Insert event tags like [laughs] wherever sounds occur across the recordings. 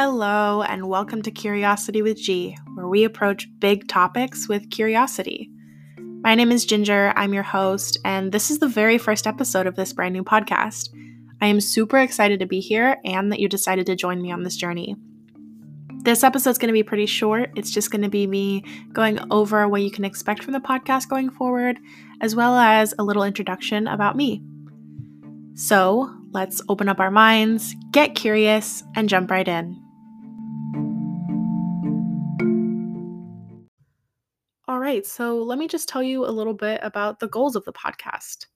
Hello, and welcome to Curiosity with G, where we approach big topics with curiosity. My name is Ginger, I'm your host, and this is the very first episode of this brand new podcast. I am super excited to be here and that you decided to join me on this journey. This episode's going to be pretty short. It's just going to be me going over what you can expect from the podcast going forward, as well as a little introduction about me. So let's open up our minds, get curious, and jump right in. All right, so let me just tell you a little bit about the goals of the podcast.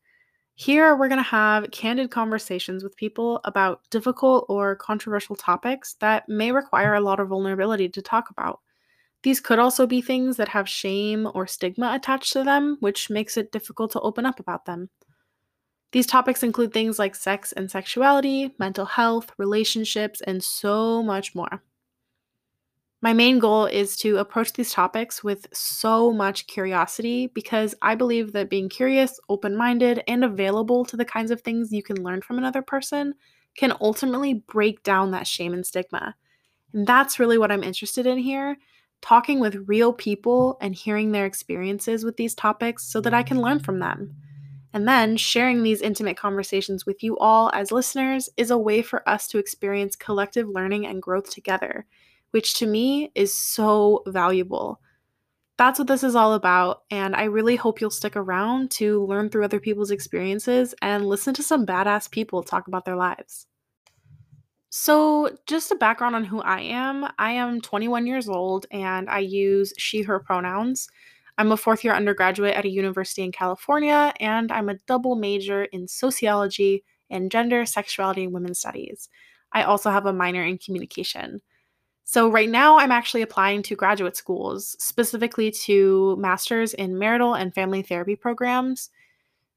Here, we're going to have candid conversations with people about difficult or controversial topics that may require a lot of vulnerability to talk about. These could also be things that have shame or stigma attached to them, which makes it difficult to open up about them. These topics include things like sex and sexuality, mental health, relationships, and so much more. My main goal is to approach these topics with so much curiosity because I believe that being curious, open minded, and available to the kinds of things you can learn from another person can ultimately break down that shame and stigma. And that's really what I'm interested in here talking with real people and hearing their experiences with these topics so that I can learn from them. And then sharing these intimate conversations with you all as listeners is a way for us to experience collective learning and growth together which to me is so valuable. That's what this is all about, and I really hope you'll stick around to learn through other people's experiences and listen to some badass people talk about their lives. So, just a background on who I am I am 21 years old and I use she, her pronouns. I'm a fourth year undergraduate at a university in California, and I'm a double major in sociology and gender, sexuality, and women's studies. I also have a minor in communication. So, right now, I'm actually applying to graduate schools, specifically to master's in marital and family therapy programs.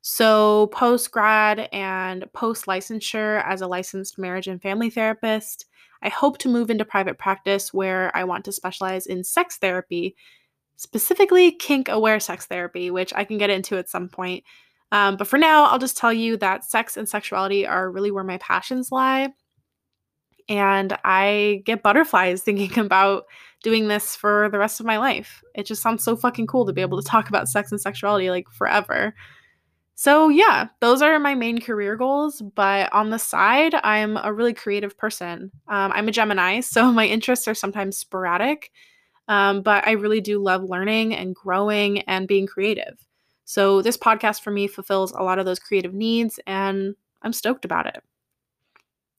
So, post grad and post licensure as a licensed marriage and family therapist, I hope to move into private practice where I want to specialize in sex therapy, specifically kink aware sex therapy, which I can get into at some point. Um, but for now, I'll just tell you that sex and sexuality are really where my passions lie and I get butterflies thinking [laughs] about doing this for the rest of my life. It just sounds so fucking cool to be able to talk about sex and sexuality like forever. So, yeah, those are my main career goals. But on the side, I'm a really creative person. Um, I'm a Gemini, [laughs] so my interests are sometimes sporadic, um, but I really do love learning and growing and being creative. So, this podcast for me fulfills a lot of those creative needs, and I'm stoked about it.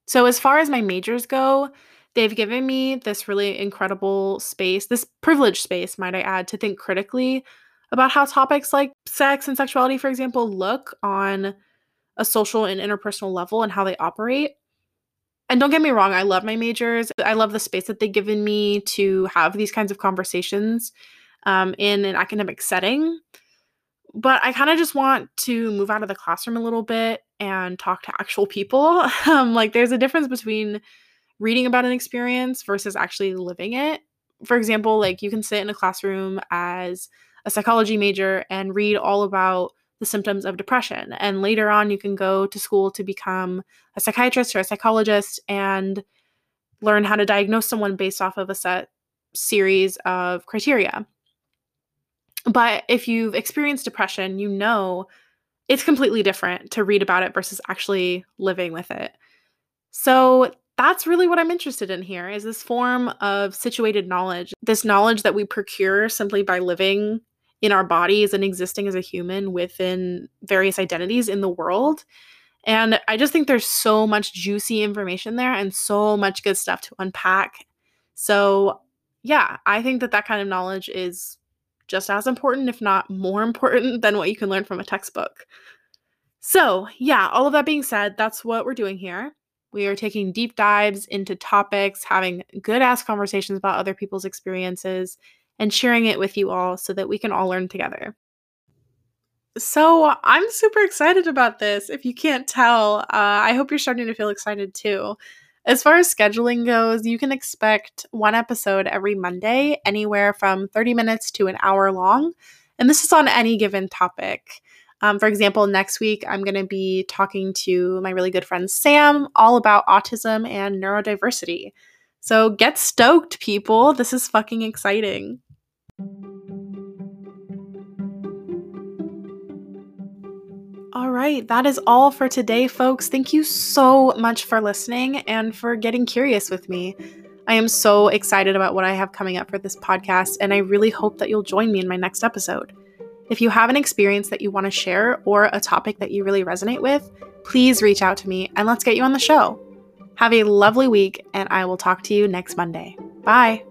So, as far as my majors go, they've given me this really incredible space, this privileged space, might I add, to think critically about how topics like sex and sexuality, for example, look on a social and interpersonal level and how they operate. And don't get me wrong, I love my majors. I love the space that they've given me to have these kinds of conversations um, in an academic setting. But I kind of just want to move out of the classroom a little bit and talk to actual people. [laughs] Um, like, there's a difference between reading about an experience versus actually living it. For example, like, you can sit in a classroom as a psychology major and read all about the symptoms of depression. And later on, you can go to school to become a psychiatrist or a psychologist and learn how to diagnose someone based off of a set series of criteria. But if you've experienced depression, you know it's completely different to read about it versus actually living with it. So that's really what I'm interested in here is this form of situated knowledge, this knowledge that we procure simply by living in our bodies and existing as a human within various identities in the world. And I just think there's so much juicy information there and so much good stuff to unpack. So, yeah, I think that that kind of knowledge is just as important, if not more important, than what you can learn from a textbook. So, yeah, all of that being said, that's what we're doing here. We are taking deep dives into topics, having good ass conversations about other people's experiences, and sharing it with you all so that we can all learn together. So, I'm super excited about this. If you can't tell, uh, I hope you're starting to feel excited too. As far as scheduling goes, you can expect one episode every Monday, anywhere from 30 minutes to an hour long. And this is on any given topic. Um, for example, next week I'm going to be talking to my really good friend Sam all about autism and neurodiversity. So get stoked, people. This is fucking exciting. Right, that is all for today, folks. Thank you so much for listening and for getting curious with me. I am so excited about what I have coming up for this podcast, and I really hope that you'll join me in my next episode. If you have an experience that you want to share or a topic that you really resonate with, please reach out to me and let's get you on the show. Have a lovely week, and I will talk to you next Monday. Bye.